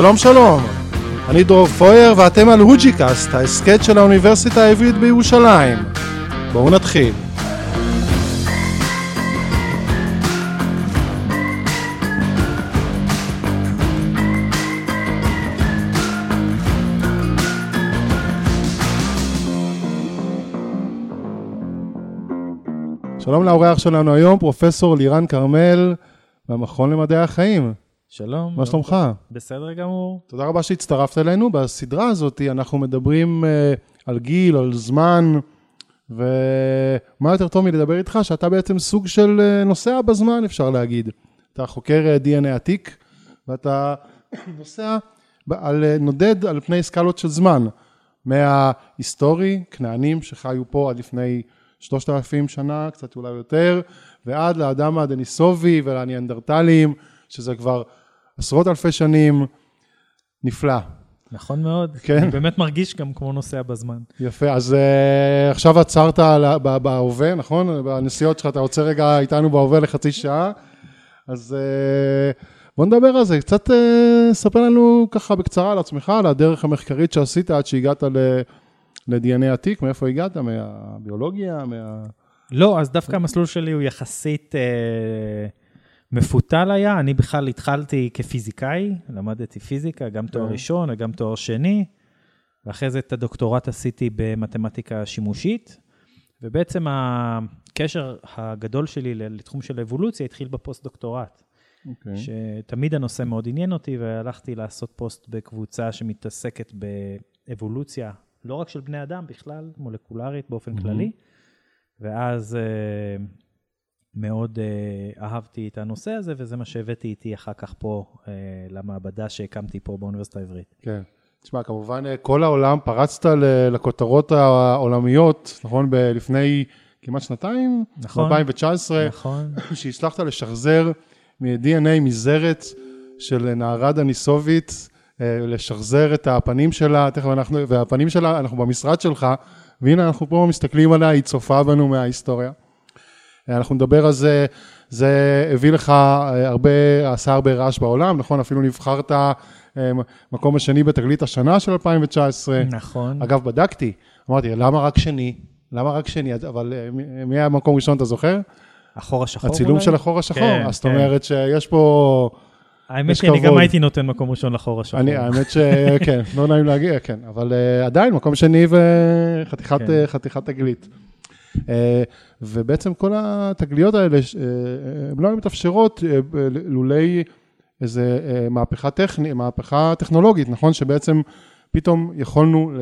שלום שלום, אני דרור פויר ואתם על הוג'יקאסט, ההסכת של האוניברסיטה העברית בירושלים. בואו נתחיל. שלום לאורח שלנו היום, פרופסור לירן כרמל מהמכון למדעי החיים. שלום. מה שלומך? בסדר גמור. תודה רבה שהצטרפת אלינו. בסדרה הזאת אנחנו מדברים uh, על גיל, על זמן, ומה יותר טוב מלדבר איתך שאתה בעצם סוג של uh, נוסע בזמן, אפשר להגיד. אתה חוקר uh, DNA עתיק, ואתה נוסע על, נודד על פני סקלות של זמן, מההיסטורי, כנענים שחיו פה עד לפני שלושת אלפים שנה, קצת אולי יותר, ועד לאדם הדניסובי ולניאנדרטלים, שזה כבר עשרות אלפי שנים, נפלא. נכון מאוד. כן. אני באמת מרגיש גם כמו נוסע בזמן. יפה, אז uh, עכשיו עצרת על- ב- בהווה, נכון? בנסיעות שלך, אתה רוצה רגע איתנו בהווה לחצי שעה, אז uh, בוא נדבר על זה. קצת uh, ספר לנו ככה בקצרה על עצמך, על הדרך המחקרית שעשית עד שהגעת ל- ל-DNA עתיק, מאיפה הגעת? מהביולוגיה? מה... לא, אז דווקא המסלול שלי הוא יחסית אה, מפותל היה. אני בכלל התחלתי כפיזיקאי, למדתי פיזיקה, גם תואר כן. ראשון וגם תואר שני, ואחרי זה את הדוקטורט עשיתי במתמטיקה שימושית, ובעצם הקשר הגדול שלי לתחום של אבולוציה התחיל בפוסט-דוקטורט. אוקיי. שתמיד הנושא מאוד עניין אותי, והלכתי לעשות פוסט בקבוצה שמתעסקת באבולוציה, לא רק של בני אדם, בכלל, מולקולרית באופן מהמם. כללי. ואז אה, מאוד אה, אהבתי את הנושא הזה, וזה מה שהבאתי איתי אחר כך פה אה, למעבדה שהקמתי פה באוניברסיטה העברית. כן. תשמע, כמובן אה, כל העולם, פרצת לכותרות העולמיות, נכון? לפני כמעט שנתיים? נכון. ב-2019, נכון? שהצלחת לשחזר מ-DNA מזרת של נערה דניסובית, אה, לשחזר את הפנים שלה, תכף אנחנו, והפנים שלה, אנחנו במשרד שלך, והנה אנחנו פה מסתכלים עליה, היא צופה בנו מההיסטוריה. אנחנו נדבר על זה, זה הביא לך אה, הרבה, עשה הרבה רעש בעולם, נכון? אפילו נבחרת אה, מקום השני בתגלית השנה של 2019. נכון. אגב, בדקתי, אמרתי, למה רק שני? למה רק שני? אבל אה, מי- היה במקום ראשון, אתה זוכר? החור השחור הצילום אולי? של החור השחור. כן, אז זאת כן. אומרת שיש פה... האמת שאני גם כבוד. הייתי נותן מקום ראשון לחור השחור. אני, האמת שכן, לא נעים להגיע, כן, אבל אה, עדיין, מקום שני וחתיכת כן. חתיכת תגלית. אה, ובעצם כל התגליות האלה, אה, הן לא היו מתאפשרות אה, לולי איזה אה, מהפכה טכנית, מהפכה טכנולוגית, נכון? שבעצם פתאום יכולנו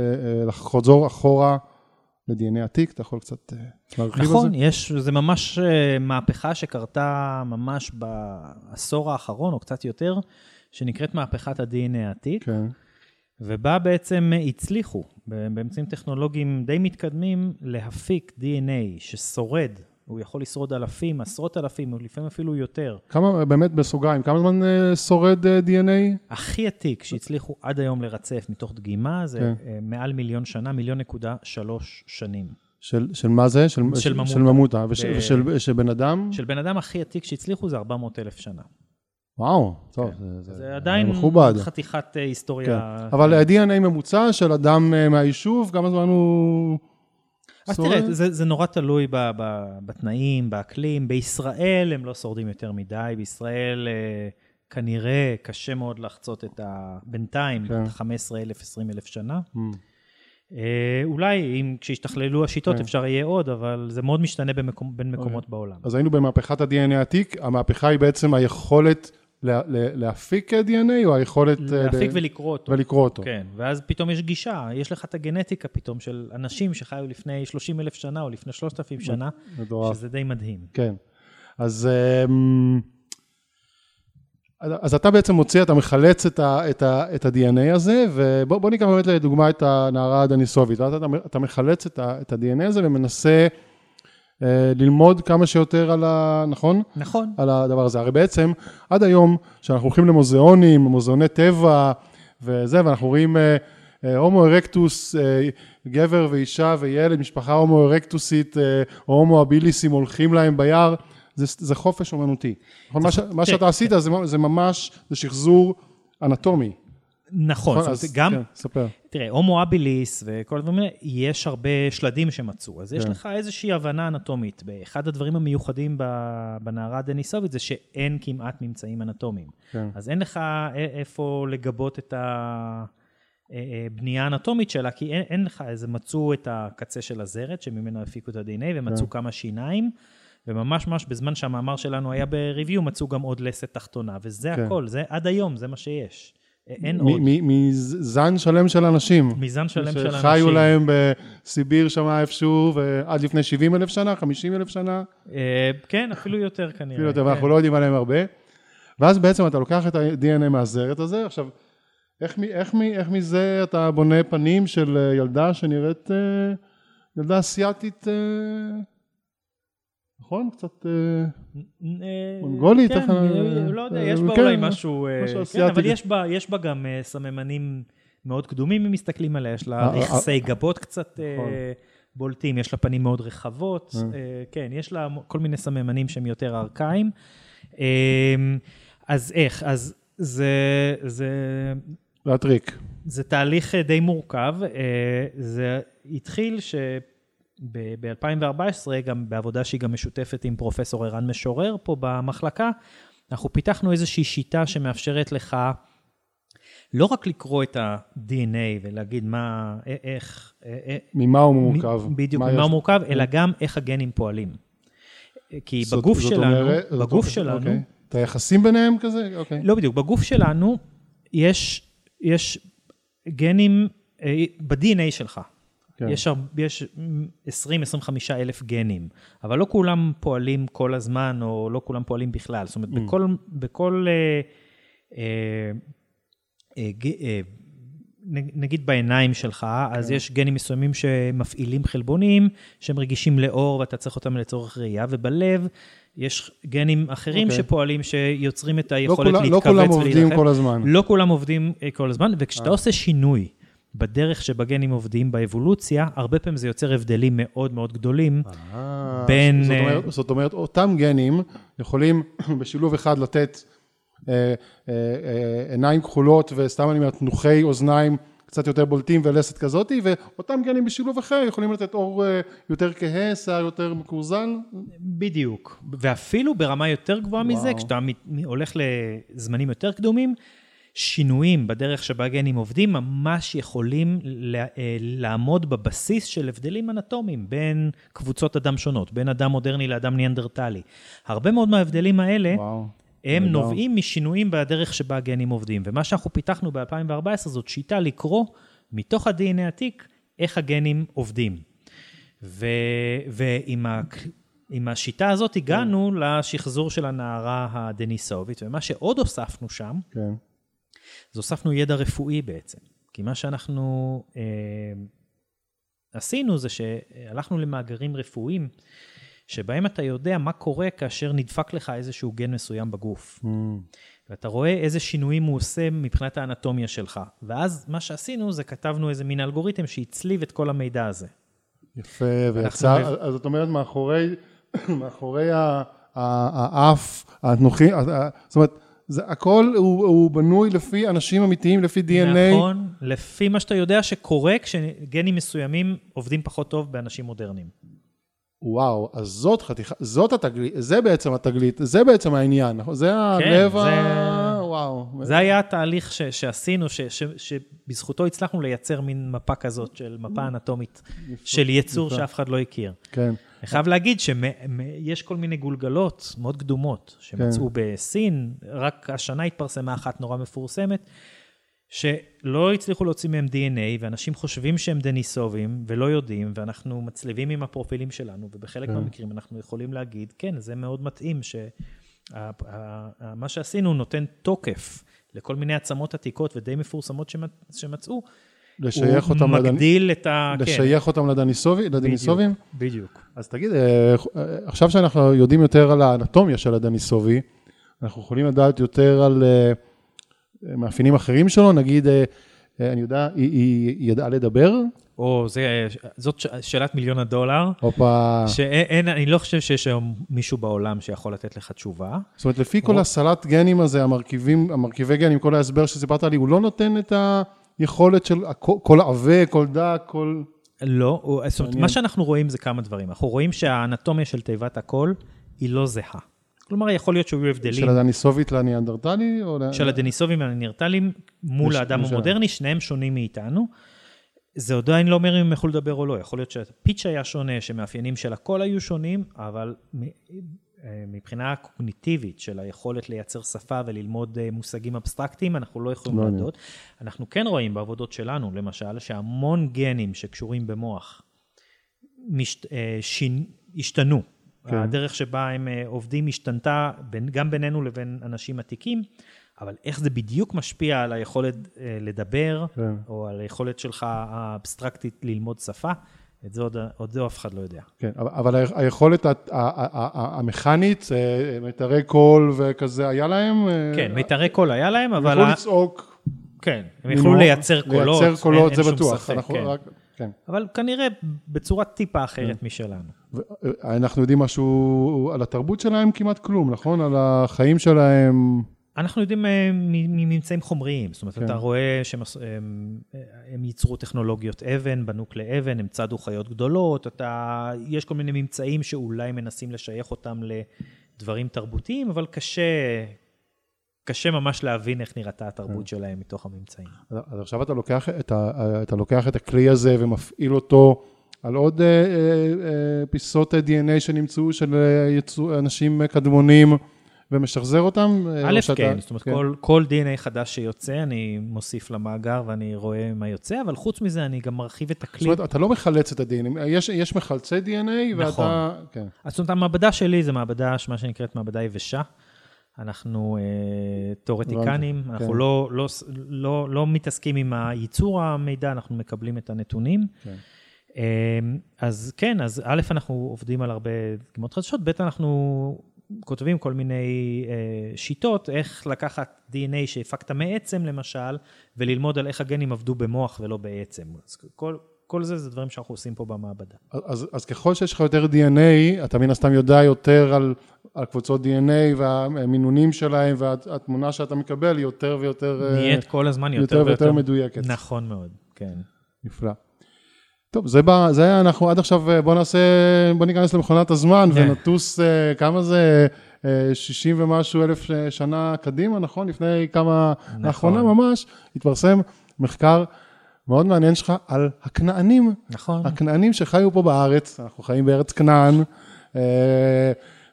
לחזור אחורה ל-DNA עתיק, אתה יכול קצת להרחיב על זה? נכון, יש, זה ממש מהפכה שקרתה ממש בעשור האחרון, או קצת יותר, שנקראת מהפכת ה-DNA העתיק, כן, ובה בעצם הצליחו, באמצעים טכנולוגיים די מתקדמים, להפיק DNA ששורד, הוא יכול לשרוד אלפים, עשרות אלפים, לפעמים אפילו יותר. כמה, באמת בסוגריים, כמה זמן אה, שורד אה, DNA? הכי עתיק שהצליחו עד היום לרצף מתוך דגימה, זה כן. אה, מעל מיליון שנה, מיליון נקודה שלוש שנים. של, של מה זה? של, של ממותה. של ממותה. וש, ב- ושל, של בן אדם? של בן אדם הכי עתיק שהצליחו זה 400 אלף שנה. וואו, טוב, כן. זה, זה, זה עדיין מכובד. חתיכת אה, כן. היסטוריה. אבל ה-DNA ממוצע של אדם אה, מהיישוב, כמה זמן הוא... אז שורד? תראה, זה, זה נורא תלוי ב, ב, בתנאים, באקלים. בישראל הם לא שורדים יותר מדי. בישראל אה, כנראה קשה מאוד לחצות את ה... בינתיים, כן. את ה-15,000, 20,000 שנה. אה, אולי אם כשישתכללו השיטות כן. אפשר יהיה עוד, אבל זה מאוד משתנה במקום, בין מקומות בעולם. אז היינו במהפכת ה-DNA העתיק, המהפכה היא בעצם היכולת לה, לה, להפיק DNA, או היכולת... אה, להפיק ל- ולקרוא אותו. ולקרוא אותו. כן, ואז פתאום יש גישה, יש לך את הגנטיקה פתאום של אנשים שחיו לפני 30 אלף שנה או לפני 3,000 שנה, מטורף. שזה די מדהים. כן. אז, אמ, אז אתה בעצם מוציא, אתה מחלץ את, ה, את, ה, את ה-DNA הזה, ובוא בוא ניקח באמת לדוגמה את הנערה הדניסובית. אתה, אתה, אתה מחלץ את, ה-DNA הזה ומנסה ללמוד כמה שיותר על ה... נכון? נכון. על הדבר הזה. הרי בעצם, עד היום, כשאנחנו הולכים למוזיאונים, מוזיאוני טבע וזה, ואנחנו רואים אה, אה, הומו ארקטוס, אה, גבר ואישה וילד, משפחה הומו ארקטוסית, אה, או הומו אביליסים הולכים להם ביער, זה, זה חופש אומנותי. מה, ש, מה שאתה עשית זה, זה ממש, זה שחזור אנטומי. נכון, זאת אז גם, כן, ספר. תראה, הומו אביליס וכל הדברים האלה, יש הרבה שלדים שמצאו. אז יש כן. לך איזושהי הבנה אנטומית. ואחד הדברים המיוחדים בנערה הדניסובית זה שאין כמעט ממצאים אנטומיים. כן. אז אין לך איפה לגבות את הבנייה האנטומית שלה, כי אין, אין לך איזה, מצאו את הקצה של הזרת, שממנו הפיקו את ה-DNA, ומצאו כן. כמה שיניים, וממש ממש בזמן שהמאמר שלנו היה בריוויו, מצאו גם עוד לסת תחתונה, וזה כן. הכל, זה עד היום, זה מה שיש. אין עוד. מזן שלם של אנשים. מזן שלם של אנשים. שחיו להם בסיביר שם איפשהו, ועד לפני 70 אלף שנה, 50 אלף שנה, אה, כן, אפילו יותר כנראה. אפילו יותר, כן. ואנחנו לא יודעים עליהם הרבה. ואז בעצם אתה לוקח את ה-DNA מהזרת הזה, עכשיו, איך, איך, איך מזה אתה בונה פנים של אה, ילדה שנראית אה, ילדה אסיאתית, נכון? קצת... אה, אה, מונגולית, כן, אה, לא יודע, יש בה כן, אולי משהו... כן. אבל יש בה- גם סממנים מאוד קדומים אם מסתכלים עליה, יש לה רכסי גבות קצת נכון. בולטים, יש לה פנים מאוד רחבות, כן, יש לה כל מיני סממנים שהם יותר ארכאיים. אז איך? אז זה, זה, הטריק. זה תהליך די מורכב. זה התחיל שב-2014, גם בעבודה שהיא גם משותפת עם פרופסור ערן משורר פה במחלקה, אנחנו פיתחנו איזושהי שיטה שמאפשרת לך לא רק לקרוא את ה-DNA ולהגיד מה, איך, ממה הוא מורכב? בדיוק, מה ממה הוא? מורכב, אלא גם איך הגנים פועלים. כי זאת- בגוף זאת שלנו, אומרת- זאת- בגוף שלנו, אוקיי. את היחסים ביניהם כזה? אוקיי. לא בדיוק, בגוף שלנו יש, יש גנים אה, ב-DNA שלך. כן. יש, יש 20-25 אלף גנים, אבל לא כולם פועלים כל הזמן, או לא כולם פועלים בכלל. זאת אומרת, Mm. בכל, בכל אה, אה, אה, אה, נגיד בעיניים שלך, אז כן. יש גנים מסוימים שמפעילים חלבונים, שהם רגישים לאור ואתה צריך אותם לצורך ראייה, ובלב יש גנים אחרים אוקיי. שפועלים, שיוצרים את לא היכולת כולם- להתכווץ לא ולהילחם. כולם עובדים כל הזמן. לא כולם עובדים אה, כל הזמן, וכשאתה אה. עושה שינוי בדרך שבה גנים עובדים באבולוציה, הרבה פעמים זה יוצר הבדלים מאוד מאוד גדולים. אה, בין, זאת אה, אומרת, זאת אומרת, אותם גנים יכולים בשילוב אחד לתת אה, אה, אה, עיניים כחולות וסתם אני אומר, תנוחי אוזניים קצת יותר בולטים ולסת כזאתי, ואותם גנים בשילוב אחר יכולים לתת אור אה, יותר כהה, שיער יותר מקורזל. בדיוק. ואפילו ברמה יותר גבוהה וואו. מזה, כשאתה הולך לזמנים יותר קדומים, שינויים בדרך שבה הגנים עובדים ממש יכולים אה, לעמוד בבסיס של הבדלים אנטומיים בין קבוצות אדם שונות, בין אדם מודרני לאדם ניאנדרטלי. הרבה מאוד מההבדלים האלה, וואו. הם נהדר. נובעים משינויים בדרך שבה הגנים עובדים. ומה שאנחנו פיתחנו ב-2014 זאת שיטה לקרוא מתוך ה-DNA עתיק איך הגנים עובדים. ו- ועם ה- עם השיטה הזאת הגענו לשחזור של הנערה הדניסובית, ומה שעוד הוספנו שם, כן. אז הוספנו ידע רפואי בעצם. כי מה שאנחנו אה, עשינו זה שהלכנו למאגרים רפואיים, שבהם אתה יודע מה קורה כאשר נדפק לך איזשהו גן מסוים בגוף. Mm, ואתה רואה איזה שינויים הוא עושה מבחינת האנטומיה שלך. ואז מה שעשינו זה כתבנו איזה מין אלגוריתם שהצליב את כל המידע הזה. יפה, ויצא, אז זאת אומרת, מאחורי, מאחורי האף, התנוחי, ה- ה- זאת אומרת, זה הכל הוא, הוא בנוי לפי אנשים אמיתיים, לפי DNA. נכון, לפי מה שאתה יודע שקורה כשגנים מסוימים עובדים פחות טוב באנשים מודרניים. וואו, אז זאת חתיכה, זאת התגלית, זה בעצם התגלית, זה בעצם העניין, נכון? זה הלב זה- ה... וואו. זה היה התהליך ש, שעשינו, ש, ש, שבזכותו הצלחנו לייצר מין מפה כזאת של מפה אנטומית של יצור. שאף אחד לא הכיר. כן, אני חייב להגיד שיש כל מיני גולגלות מאוד קדומות שמצאו בסין, רק השנה התפרסמה אחת נורא מפורסמת, שלא הצליחו להוציא מהם DNA, ואנשים חושבים שהם דניסובים ולא יודעים, ואנחנו מצליבים עם הפרופילים שלנו, ובחלק כן. מהמקרים אנחנו יכולים להגיד, כן, זה מאוד מתאים, שמה שעשינו נותן תוקף לכל מיני עצמות עתיקות ודי מפורסמות שמצ- שמצאו. לשייך הוא אותם, לדני- מגדיל את ה... כן, לשייך אותם לדניסובי, לדניסובים? בדיוק. אז תגיד, אה, עכשיו שאנחנו יודעים יותר על האנטומיה של הדניסובי, אנחנו יכולים לדעת יותר על אה, מאפיינים אחרים שלו, נגיד אה, אה, אני יודע, היא, היא ידעה לדבר? או, זה, זאת שאלת מיליון הדולר, הופה. שאין, אין- אני לא חושב שיש היום מישהו בעולם שיכול לתת לך תשובה. זאת אומרת, לפי כל הסלט גנים הזה, המרכיבים, המרכיבי גנים, כל ההסבר שסיפרת לי, הוא לא נותן את היכולת של כל עבה, כל דק, כל... לא, הוא- זאת אומרת. מה שאנחנו רואים זה כמה דברים. אנחנו רואים שהאנטומיה של תיבת הקול היא לא זהה. כלומר, יכול להיות שהיו הבדלים של הדניסובית לניאנדרטלי? או של הדניסובים והניארטלים מול האדם המודרני, שניהם שונים מאיתנו. זה עדיין לא אומר אם הם יכלו לדבר או לא, יכול להיות שהפיץ' היה שונה, שמאפיינים של הקול היו שונים, אבל אה, מבחינה קוגניטיבית של היכולת לייצר שפה וללמוד אה, מושגים אבסטרקטיים, אנחנו לא יכולים. לדעת. אנחנו כן רואים בעבודות שלנו, למשל, שהמון גנים שקשורים במוח משת, אה, שין, השתנו. כן. הדרך שבה הם אה, עובדים השתנתה בין, גם בינינו לבין אנשים עתיקים, אבל איך זה בדיוק משפיע על היכולת אה, לדבר, כן. או על היכולת שלך האבסטרקטית ללמוד שפה, את זה עוד, עוד זה אף אחד לא יודע. כן, אבל- היכולת המכנית, אה, מיתרי קול וכזה, היה להם? כן, מיתרי קול היה להם, הם אבל... יכלו לצעוק. כן, הם יכלו לייצר קולות, לייצר קולות, אין, זה אין שום. ספק, כן. כן. אבל כנראה בצורה טיפה אחרת משלנו. ו- אנחנו יודעים משהו על התרבות שלהם? כמעט כלום, נכון? על החיים שלהם? אנחנו יודעים אה, מממצאים חומריים, זאת אומרת, כן. אתה רואה שהם הם, אה, הם ייצרו טכנולוגיות אבן, בנו כלי אבן, הם צדו חיות גדולות, אתה, יש כל מיני ממצאים שאולי מנסים לשייך אותם לדברים תרבותיים, אבל קשה, קשה ממש להבין איך נראתה כן. התרבות שלהם מתוך הממצאים. אז עכשיו אתה לוקח את, ה, אתה לוקח את הכלי הזה ומפעיל אותו על עוד אה, אה, אה, פיסות DNA שנמצאו של אה, יצוא, אנשים קדמונים ומשחזר אותם? אה, א', שאתה- כן, זאת אומרת, כל, כל DNA חדש שיוצא, אני מוסיף למאגר ואני רואה מה יוצא, אבל חוץ מזה, אני גם מרחיב את זאת הכלי. אומרת, אתה לא מחלץ את ה-DNA, יש, יש מחלצי DNA ואתה... נכון. כן, אז זאת אומרת, המעבדה שלי זה מעבדה, מה שנקראת מעבדה יבשה. אנחנו אה, תיאורטיקנים, אנחנו כן. לא, לא, לא, לא מתעסקים עם הייצור המידע, אנחנו מקבלים את הנתונים. כן. אה, אז כן, אז א', אנחנו עובדים על הרבה דגימות חדשות, ב', אנחנו כותבים כל מיני אה, שיטות, איך לקחת DNA שהפקת מעצם, למשל, וללמוד על איך הגנים עבדו במוח ולא בעצם. אז כל, כל זה, זה דברים שאנחנו עושים פה במעבדה. אז, אז ככל שיש לך יותר DNA, אתה מן הסתם יודע יותר על, על קבוצות DNA והמינונים שלהם, והתמונה שאתה מקבל היא יותר ויותר... אה, נהיית כל הזמן יותר, יותר ויותר מדויקת. נכון מאוד, כן. נפלא. טוב, זה, בא, זה היה, אנחנו עד עכשיו, אה, בוא נעשה, בוא ניכנס למכונת הזמן כן. ונטוס, אה, כמה זה, אה, 60 ומשהו אלף שנה קדימה, נכון? לפני כמה, נכון. לאחרונה ממש, התפרסם מחקר מאוד מעניין שלך על הכנענים. נכון. הכנענים שחיו פה בארץ, אנחנו חיים בארץ כנען,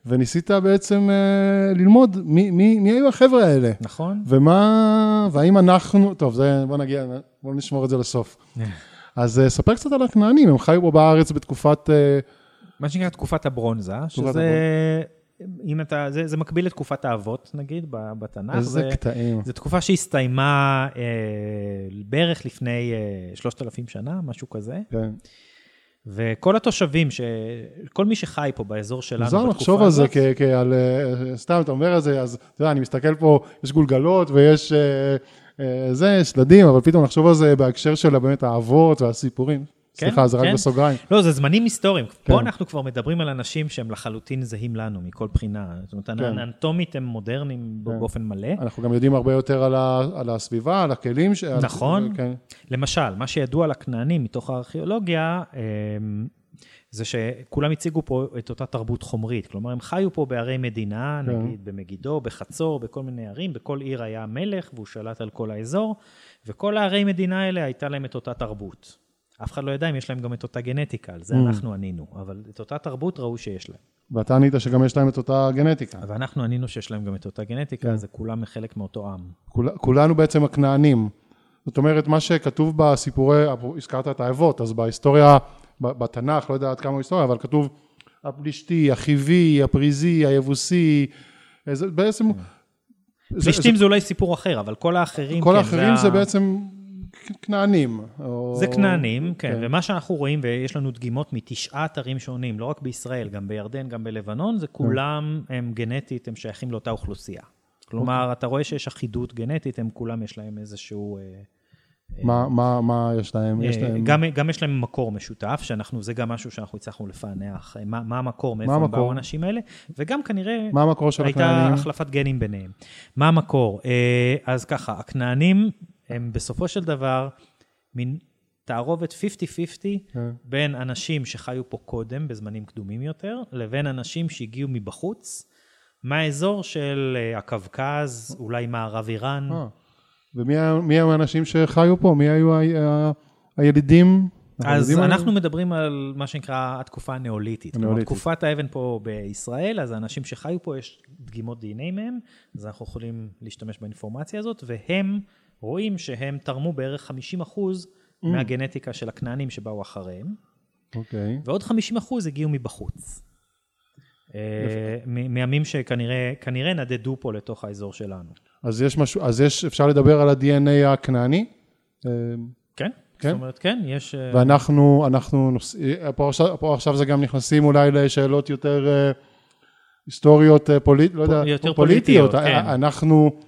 וניסית בעצם אה, ללמוד מי, מי, מי היו החבר'ה האלה. נכון. ומה, והאם אנחנו, טוב, זה, בוא נגיע, בוא נשמור את זה לסוף. אז אה, ספר קצת על הכנענים, הם חיו פה בארץ בתקופת, אה, מה שנקרא תקופת הברונזה, שזה, אם אתה, זה, זה מקביל לתקופת האבות, נגיד, בתנ"ך. איזה זה, קטעים. זו תקופה שהסתיימה אה, בערך לפני אה, 3,000 שנה, משהו כזה. כן. וכל התושבים, ש... כל מי שחי פה באזור שלנו מוזר בתקופה לחשוב על זה הזאת, כ- כעל, אה, סתם אתה אומר את זה, אז אתה יודע, אני מסתכל פה, יש גולגלות ויש אה, אה, זה, שלדים, אבל פתאום לחשוב על זה בהקשר של באמת האבות והסיפורים. כן, סליחה, זה רק כן. בסוגריים. לא, זה זמנים היסטוריים. כן. פה אנחנו כבר מדברים על אנשים שהם לחלוטין זהים לנו מכל בחינה. זאת אומרת, כן. אנטומית הם מודרניים כן. באופן מלא. אנחנו גם יודעים הרבה יותר על, ה, על הסביבה, על הכלים. ש... נכון. כן. למשל, מה שידוע על הכנענים מתוך הארכיאולוגיה, אמ, זה שכולם הציגו פה את אותה תרבות חומרית. כלומר, הם חיו פה בערי מדינה, כן. נגיד במגידו, בחצור, בכל מיני ערים, בכל עיר היה מלך והוא שלט על כל האזור, וכל הערי מדינה האלה הייתה להם את אותה תרבות. אף אחד לא ידע אם יש להם גם את אותה גנטיקה, על זה Mm. אנחנו ענינו, אבל את אותה תרבות ראו שיש להם. ואתה ענית שגם יש להם את אותה גנטיקה. ואנחנו ענינו שיש להם גם את אותה גנטיקה, כן. זה כולם חלק מאותו עם. כול, כולנו בעצם הכנענים. זאת אומרת, מה שכתוב בסיפורי, הזכרת את האבות, אז בהיסטוריה, בתנ"ך, לא יודע עד כמה היסטוריה, אבל כתוב הפלישתי, החיבי, הפריזי, היבוסי, אה, זה בעצם... זה- פלישתים זה אולי סיפור אחר, אבל כל האחרים, כל כן, האחרים זה ה- בעצם כנענים. או- זה כנענים, כן, כן. ומה שאנחנו רואים, ויש לנו דגימות מתשעה אתרים שונים, לא רק בישראל, גם בירדן, גם בלבנון, זה כולם הם גנטית, הם שייכים לאותה אוכלוסייה. כלומר, אתה רואה שיש אחידות גנטית, הם כולם יש להם איזשהו, אה, מה, מה, מה יש להם? יש אה, להם... גם, גם יש להם מקור משותף, שאנחנו, זה גם משהו שאנחנו הצלחנו לפענח, אה, מה, מה המקור, מאיפה הם? באו האנשים האלה, וגם כנראה מה המקור של הייתה הכנענים? החלפת גנים ביניהם. מה המקור? אה, אז ככה, הכנענים הם בסופו של דבר מין תערובת 50-50 כן. בין אנשים שחיו פה קודם, בזמנים קדומים יותר, לבין אנשים שהגיעו מבחוץ, מהאזור של אה, הקווקז, אולי מערב איראן. אה. ומי היו האנשים שחיו פה? מי היו ה- הילידים? אז? אנחנו מדברים על מה שנקרא התקופה הנאוליתית. כלומר, הנאוליתית. תקופת האבן פה בישראל, אז האנשים שחיו פה, יש דגימות דנ"א מהם, אז אנחנו יכולים להשתמש באינפורמציה הזאת, והם רואים שהם תרמו בערך 50 אחוז Mm. מהגנטיקה של הכנענים שבאו אחריהם, אוקיי. ועוד 50 אחוז הגיעו מבחוץ. אה, מ- מימים שכנראה כנראה נדדו פה לתוך האזור שלנו. אז יש משהו, אז יש, אפשר לדבר על ה-DNA הכנעני? אה, כן? כן? זאת אומרת, כן, יש... אה, ואנחנו, אנחנו, נוס... פה, עכשיו, פה עכשיו זה גם נכנסים אולי לשאלות יותר אה, היסטוריות, אה, פוליט, לא יודע, יותר פוליטיות, אה, כן. אנחנו,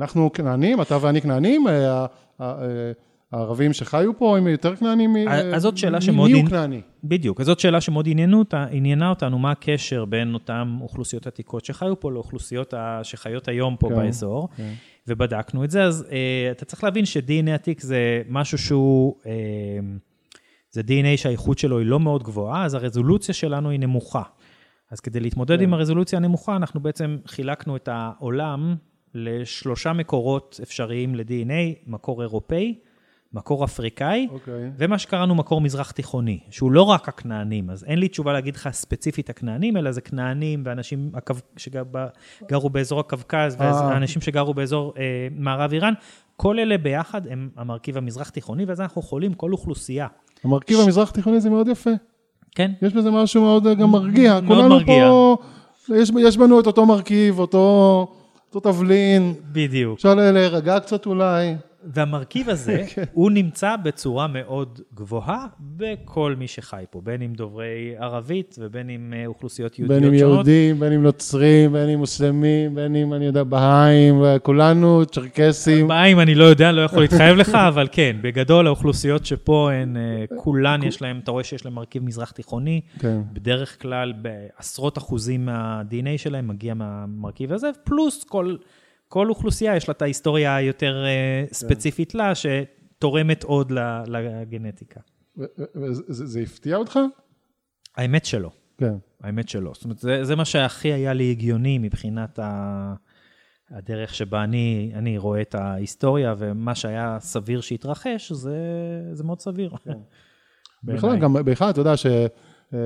אנחנו כנענים, אתה ואני כנענים, אה, אה, הערבים שחיו פה הם יותר כנענים? מ- אז- אז זאת שאלה מ- שמאוד מי הוא כנעני? בדיוק, אז זאת שאלה שמאוד עניינה אותנו, מה הקשר בין אותן אוכלוסיות עתיקות שחיו פה לאוכלוסיות שחיות היום פה כן, באזור, כן. ובדקנו את זה, אז אה, אתה צריך להבין ש-DNA עתיק זה משהו שהוא, אה, זה DNA שהאיכות שלו היא לא מאוד גבוהה, אז הרזולוציה שלנו היא נמוכה. אז כדי להתמודד כן. עם הרזולוציה הנמוכה, אנחנו בעצם חילקנו את העולם לשלושה מקורות אפשריים ל-DNA, מקור אירופאי, מקור אפריקאי, אוקיי. ומה שקראנו מקור מזרח תיכוני, שהוא לא רק הכנענים, אז אין לי תשובה להגיד לך ספציפית הכנענים, אלא זה כנענים ואנשים הקו- שגרו באזור הקווקז, אה. ואנשים שגרו באזור אה, מערב איראן, כל אלה ביחד הם המרכיב המזרח תיכוני, ואז אנחנו יכולים כל אוכלוסייה. המרכיב המזרח תיכוני זה מאוד יפה. כן? יש בזה משהו מאוד אה, גם מרגיע. מאוד כולנו מרגיע. פה, יש, יש בנו את אותו מרכיב, אותו, אותו תבלין. בדיוק. אפשר להירגע קצת אולי. והמרכיב הזה, כן. הוא נמצא בצורה מאוד גבוהה בכל מי שחי פה, בין אם דוברי ערבית ובין אם אה, אוכלוסיות יהודיות בין אם שונות. יהודים, בין אם נוצרים, בין אם מוסלמים, בין אם, אני יודע, בהאים, כולנו צ'רקסים. באים, אני לא יודע, לא יכול להתחייב לך, אבל כן, בגדול האוכלוסיות שפה הן, אה, כולן יש להן, אתה רואה שיש להן מרכיב מזרח תיכוני, כן. בדרך כלל בעשרות אחוזים מה-DNA שלהם מגיע מהמרכיב הזה, פלוס כל, כל אוכלוסייה יש לה את ההיסטוריה היותר אה, ספציפית לה, שתורמת עוד לגנטיקה. זה- הפתיע אותך? האמת שלא. כן. האמת שלא. זאת אומרת, זה, זה מה שהכי היה לי הגיוני מבחינת ה... הדרך שבה אני, אני רואה את ההיסטוריה, ומה שהיה סביר שיתרחש, זה, זה מאוד סביר. בעיניי. בכלל, גם בכלל, אתה יודע ש... אה,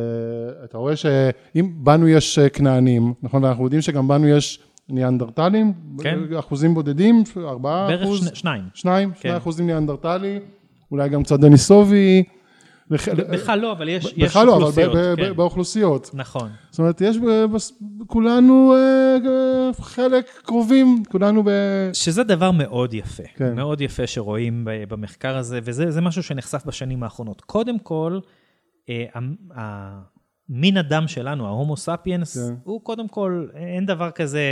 אתה רואה שאם בנו יש אה, כנענים, נכון? ואנחנו יודעים שגם בנו יש ניאנדרטלים, כן. אחוזים בודדים, ארבעה בערך אחוז, שניים. שניים, כן. שני אחוזים ניאנדרטלי, אולי גם קצת דניסובי. בכלל לא, אבל יש, יש בכלל לא, אבל אוכלוסיות. ב- ב- כן. באוכלוסיות. נכון. זאת אומרת, יש כולנו אה, אה, חלק קרובים, כולנו ב... שזה דבר מאוד יפה. כן. מאוד יפה שרואים במחקר הזה, וזה זה משהו שנחשף בשנים האחרונות. קודם כל, אה, המין האדם שלנו, ההומו ספיאנס, כן. הוא קודם כל, אין דבר כזה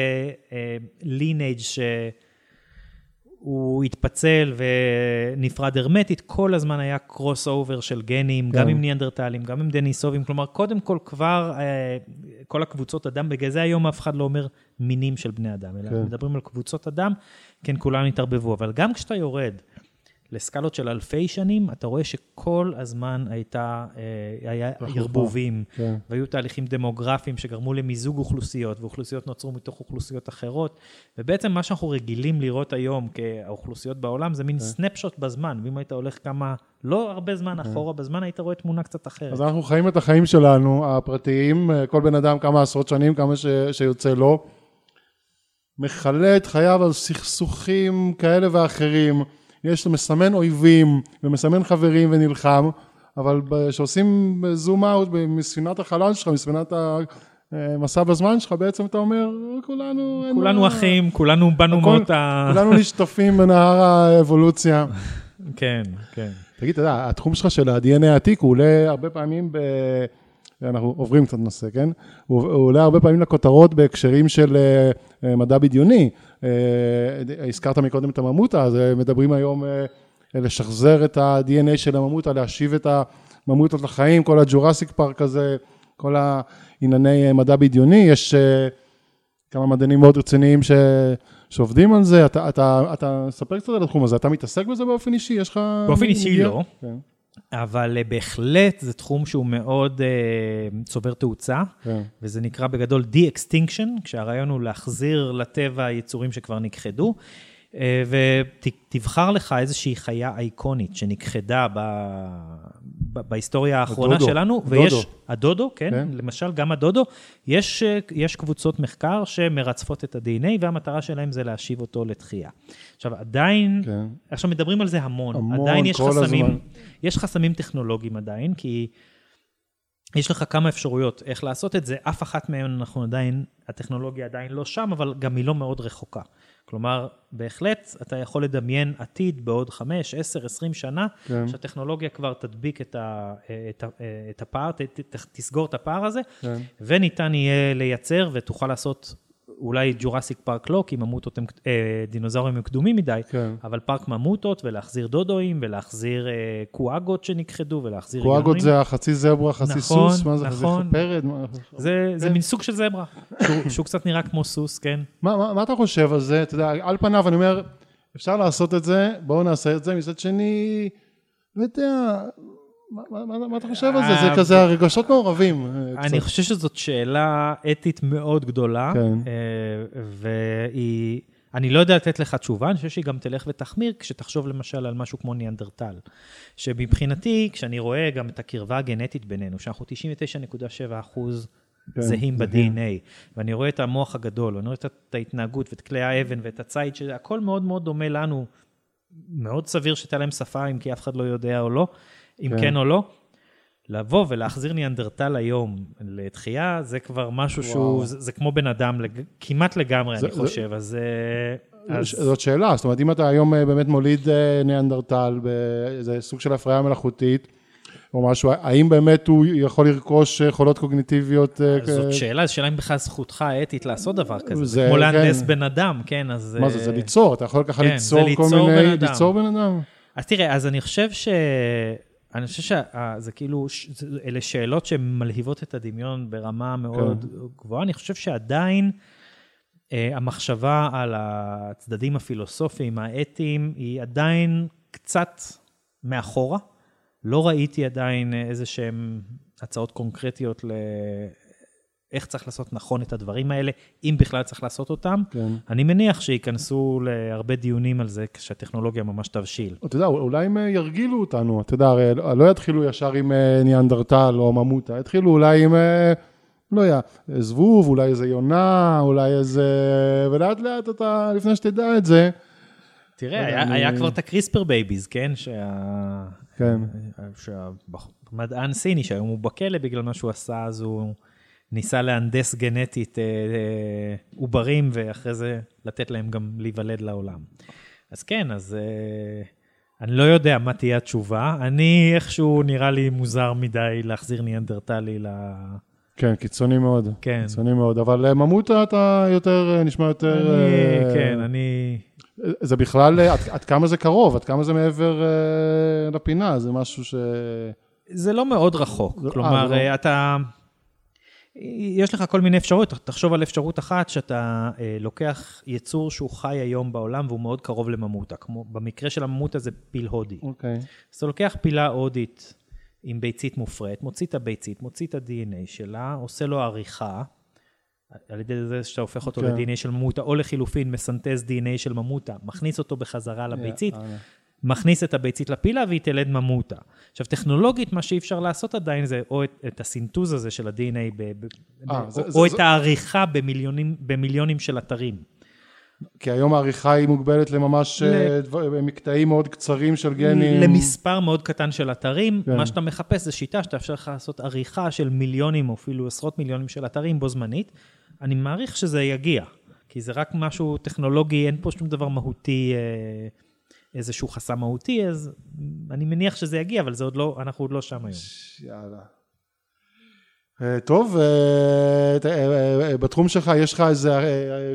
lineage שהוא התפצל ונפרד הרמטית, כל הזמן היה crossover של גנים, גם כן. עם ניאנדרטלים, גם עם דניסובים, כלומר, קודם כל כבר אה, כל הקבוצות אדם, בגלל זה היום אף אחד לא אומר מינים של בני אדם, אלא כן. מדברים על קבוצות אדם, כן, כולם התערבבו, אבל גם כשאתה יורד לסקלות של אלפי שנים, אתה רואה שכל הזמן הייתה, אה, היה. ערבובים, כן. והיו תהליכים דמוגרפיים שגרמו למיזוג אוכלוסיות, ואוכלוסיות נוצרו מתוך אוכלוסיות אחרות, ובעצם מה שאנחנו רגילים לראות היום כאוכלוסיות בעולם, זה מין כן. סנפשוט בזמן, ואם היית הולך כמה, לא הרבה זמן אחורה בזמן, היית רואה תמונה קצת אחרת. אז אנחנו חיים את החיים שלנו, הפרטיים, כל בן אדם כמה עשרות שנים, כמה ש... שיוצא לו, מכלה את חייו על סכסוכים כאלה ואחרים, יש מסמן אויבים ומסמן חברים ונלחם, אבל כשעושים זום אאוט מספינת החלל שלך, מספינת המסע בזמן שלך, בעצם אתה אומר, כולנו... כולנו אחים, כולנו באנו הכל- מאותה... כולנו נשטפים בנהר האבולוציה. כן, כן. תגיד, אתה יודע, התחום שלך של ה-DNA העתיק, הוא עולה הרבה פעמים ב... אנחנו עוברים קצת נושא, כן? הוא, הוא עולה הרבה פעמים לכותרות בהקשרים של אה, אה, מדע בדיוני. אה, הזכרת מקודם את הממותה, אז אה, מדברים היום, אה, לשחזר את ה-DNA של הממותה, להשיב את הממוטות לחיים, כל הג'ורסיק פארק הזה, כל הענייני מדע בדיוני, יש כמה מדענים מאוד רציניים ש... שעובדים על זה, אתה, אתה, אתה ספר קצת על התחום הזה, אתה מתעסק בזה באופן אישי? יש לך... באופן אישי? לא. כן, אבל אה, בהחלט זה תחום שהוא מאוד uh, צובר תאוצה, כן. וזה נקרא בגדול de-extinction, כשהרעיון הוא להחזיר לטבע יצורים שכבר נכחדו, uh, ותבחר לך איזושהי חיה אייקונית שנכחדה ב... בהיסטוריה האחרונה הדודו. שלנו. ויש, הדודו, כן, כן. למשל, גם הדודו, יש, יש קבוצות מחקר שמרצפות את ה-DNA, והמטרה שלהם זה להשיב אותו לתחייה. עכשיו, עדיין, כן. עכשיו מדברים על זה המון, המון, עדיין יש חסמים, הזמן. יש חסמים טכנולוגיים עדיין, כי יש לך כמה אפשרויות איך לעשות את זה, אף אחת מהן אנחנו עדיין, הטכנולוגיה עדיין לא שם, אבל גם היא לא מאוד רחוקה. כלומר, בהחלט אתה יכול לדמיין עתיד בעוד 5, 10, 20 שנה, כן. שהטכנולוגיה כבר תדביק את, ה, את, ה, את הפער, ת, ת, תסגור את הפער הזה, כן. וניתן יהיה לייצר ותוכל לעשות אולי Jurassic Park לא, כי ממוטות הם, אה, דינוזאורים הם קדומים מדי, כן. אבל פארק ממוטות ולהחזיר דודואים ולהחזיר אה, קואגות שנכחדו ולהחזיר קואגות. זה החצי זברה, חצי נכון, סוס, מה זה, נכון. זה פרד? מה- זה, זה מין סוג של זברה, שהוא, שהוא קצת נראה כמו סוס, כן? מה, מה, מה אתה חושב על זה? אתה יודע, על פניו אני אומר, אפשר לעשות את זה, בואו נעשה את זה, מצד שני, לא יודע, מה, מה, מה, אתה חושב על זה? זה אה, כזה הרגשות מעורבים. אה, אני. חושב שזאת שאלה אתית מאוד גדולה, כן. אה, והיא... אני לא יודע לתת לך תשובה, אני חושב שהיא גם תלך ותחמיר כשתחשוב למשל על משהו כמו ניאנדרטל. שמבחינתי, כשאני רואה גם את הקרבה הגנטית בינינו, שאנחנו 99.7 אחוז כן, זהים. ב-DNA, ואני רואה את המוח הגדול, ואני רואה את ההתנהגות ואת כלי האבן ואת הציד, שהכל מאוד מאוד דומה לנו. מאוד סביר שתהיה להם שפה, אם כי אף אחד לא יודע או לא, אם כן. כן או לא. לבוא ולהחזיר ניאנדרטל היום לתחייה, זה כבר משהו וואו. שהוא, זה, זה כמו בן אדם, לג, כמעט לגמרי, זה- אני זה- חושב. אז, אה, אז זאת שאלה, זאת אומרת, אם אתה היום אה, באמת מוליד אה, ניאנדרטל באיזה סוג של הפריה מלאכותית, או משהו, האם באמת הוא יכול לרכוש יכולות קוגניטיביות? זאת שאלה, זו שאלה אם בכלל זכותך האתית לעשות דבר כזה. זה זה- כמו להנדס כן. בן אדם, כן, אז... מה זה, זה ליצור, אתה יכול ככה כן, ליצור זה כל ליצור מיני, אדם. ליצור בן אדם. אז תראה, אז אני חושב ש... אני חושב שזה כאילו, אלה שאלות שמלהיבות את הדמיון ברמה מאוד גבוהה. אני חושב שעדיין אה, המחשבה על הצדדים הפילוסופיים, האתיים, היא עדיין קצת מאחורה. לא ראיתי עדיין איזה שהן הצעות קונקרטיות ל... איך צריך לעשות נכון את הדברים האלה, אם בכלל צריך לעשות אותם. כן. אני מניח שייכנסו להרבה דיונים על זה כשהטכנולוגיה ממש תבשיל. אתה יודע, אולי הם אה, ירגילו אותנו, אתה יודע, הרי לא לא יתחילו ישר עם אה, ניאנדרטל או ממוטה, יתחילו אולי עם, אה, לא יודע, זבוב, אולי איזה יונה, אולי איזה... ולאט לאט אתה, לפני שתדע את זה, תראה, לא היה, אני- היה כבר את ה CRISPR babies, כן? שה... כן. שהמדען סיני, שהיום הוא בכלא בגלל מה שהוא עשה, אז הוא ניסה להנדס גנטית אה, אה, עוברים, ואחרי זה לתת להם גם להיוולד לעולם. אז כן, אז אה, אני לא יודע מה תהיה התשובה. אני איכשהו נראה לי מוזר מדי להחזיר ניאנדרטלי ל... כן, קיצוני מאוד. כן. קיצוני מאוד, אבל ממוטה אתה יותר, נשמע יותר... אני, אה, כן, אני... זה בכלל, עד, עד כמה זה קרוב, עד כמה זה מעבר אה, לפינה, זה משהו ש... זה לא מאוד רחוק. כלומר, לא- אתה... יש לך כל מיני אפשרויות, תחשוב על אפשרות אחת שאתה אה, לוקח יצור שהוא חי היום בעולם והוא מאוד קרוב לממותה, כמו במקרה של הממותה זה פיל הודי. אוקיי. אז אתה לוקח פילה הודית עם ביצית מופרית, מוציא את הביצית, מוציא את ה-DNA שלה, עושה לו עריכה, על ידי זה שאתה הופך אותו כן. ל-DNA של ממותה, או לחילופין מסנטז DNA של ממותה, מכניס אותו בחזרה לביצית, יאללה. מכניס את הביצית לפילה והיא תלד ממותה. עכשיו, טכנולוגית, מה שאי אפשר לעשות עדיין זה או את, את הסינטוז הזה של ה-DNA, ב, ב, אה, זה- או, זה- או זה- את העריכה במיליונים, במיליונים של אתרים. כי היום העריכה היא מוגבלת לממש ל- אה, דבר- מקטעים מאוד קצרים של גנים. למספר מאוד קטן של אתרים, כן. מה שאתה מחפש זה שיטה שתאפשר לך לעשות עריכה של מיליונים או אפילו עשרות מיליונים של אתרים בו זמנית. אני מעריך שזה יגיע, כי זה רק משהו טכנולוגי, אין פה שום דבר מהותי, אה, איזשהו חסם מהותי, אז אני מניח שזה יגיע, אבל זה עוד לא, אנחנו עוד לא שם היום. יאללה. אה, טוב, אה, אה, בתחום שלך יש לך איזה,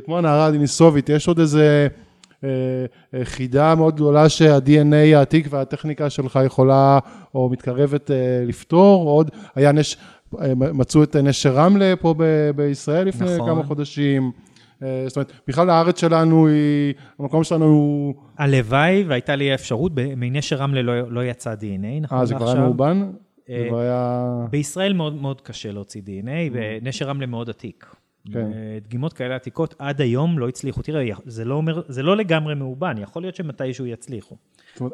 כמו הנערה הדניסובית, יש עוד איזה חידה מאוד גדולה שה-DNA העתיק והטכניקה שלך יכולה או מתקרבת לפתור, עוד היה נש... מצאו את נשר רמלה פה בישראל לפני נכון. כמה חודשים. אה, זאת אומרת, בכלל הארץ שלנו היא, המקום שלנו הוא, הלוואי והייתה לי האפשרות, ב- מנשר רמלה לא, לא יצא DNA, נכון אה, זה כבר היה מאובן? זה אה, כבר היה... בישראל מאוד מאוד קשה להוציא DNA, ונשר רמלה מאוד עתיק. כן. אה, דגימות כאלה עתיקות עד היום לא הצליחו. תראה, זה לא, אומר, זה לא לגמרי מאובן, יכול להיות שמתישהו יצליחו.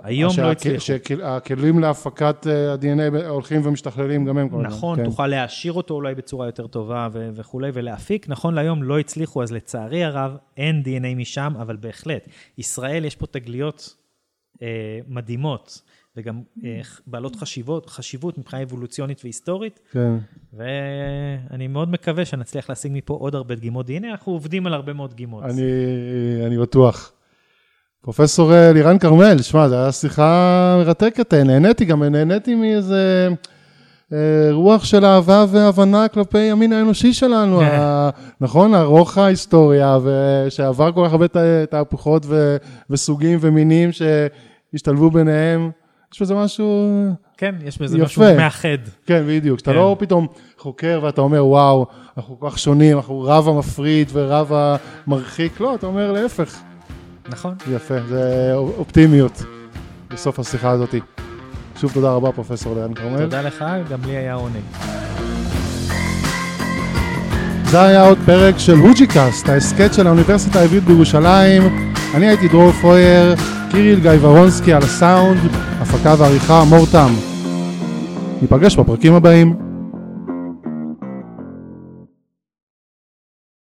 היום לא הצליחו. שהכלים להפקת אה, ה-DNA הולכים ומשתכללים גם הם כל הזמן. נכון, כן. תוכל להעשיר אותו אולי בצורה יותר טובה ו- וכולי, ולהפיק. נכון להיום לא הצליחו, אז לצערי הרב אין DNA משם, אבל בהחלט, ישראל יש פה תגליות אה, מדהימות, וגם אה, בעלות חשיבות, חשיבות מבחינה אבולוציונית והיסטורית, כן. ואני מאוד מקווה שנצליח להשיג מפה עוד הרבה דגימות DNA, אנחנו עובדים על הרבה מאוד דגימות. אני, אני בטוח. פרופסור אה, לירן כרמל, שמע, זו הייתה שיחה מרתקת, אה, נהניתי גם, נהניתי מאיזה רוח של אהבה והבנה כלפי המין האנושי שלנו, כן. ה, נכון? ארוך ההיסטוריה, ושעבר כל כך הרבה תהפוכות וסוגים ומינים שהשתלבו ביניהם. יש בזה משהו, כן, יש בזה יפה. משהו מאחד. כן, בדיוק. שאתה כן. לא פתאום חוקר ואתה אומר, וואו, אנחנו כל כך שונים, אנחנו רב המפריד ורב המרחיק, לא, אתה אומר להפך. נכון. יפה, זה אופטימיות בסוף השיחה הזאת. שוב תודה רבה, פרופסור ליאן כרמל. תודה לך, גם לי היה עונג. זה היה עוד פרק של הוג'יקאסט, ההסכת של האוניברסיטה העברית בירושלים. אני הייתי דרור פרויר, קיריל גיא ורונסקי על הסאונד, הפקה ועריכה מור תם. ניפגש בפרקים הבאים.